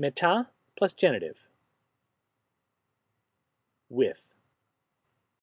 Meta plus genitive. With.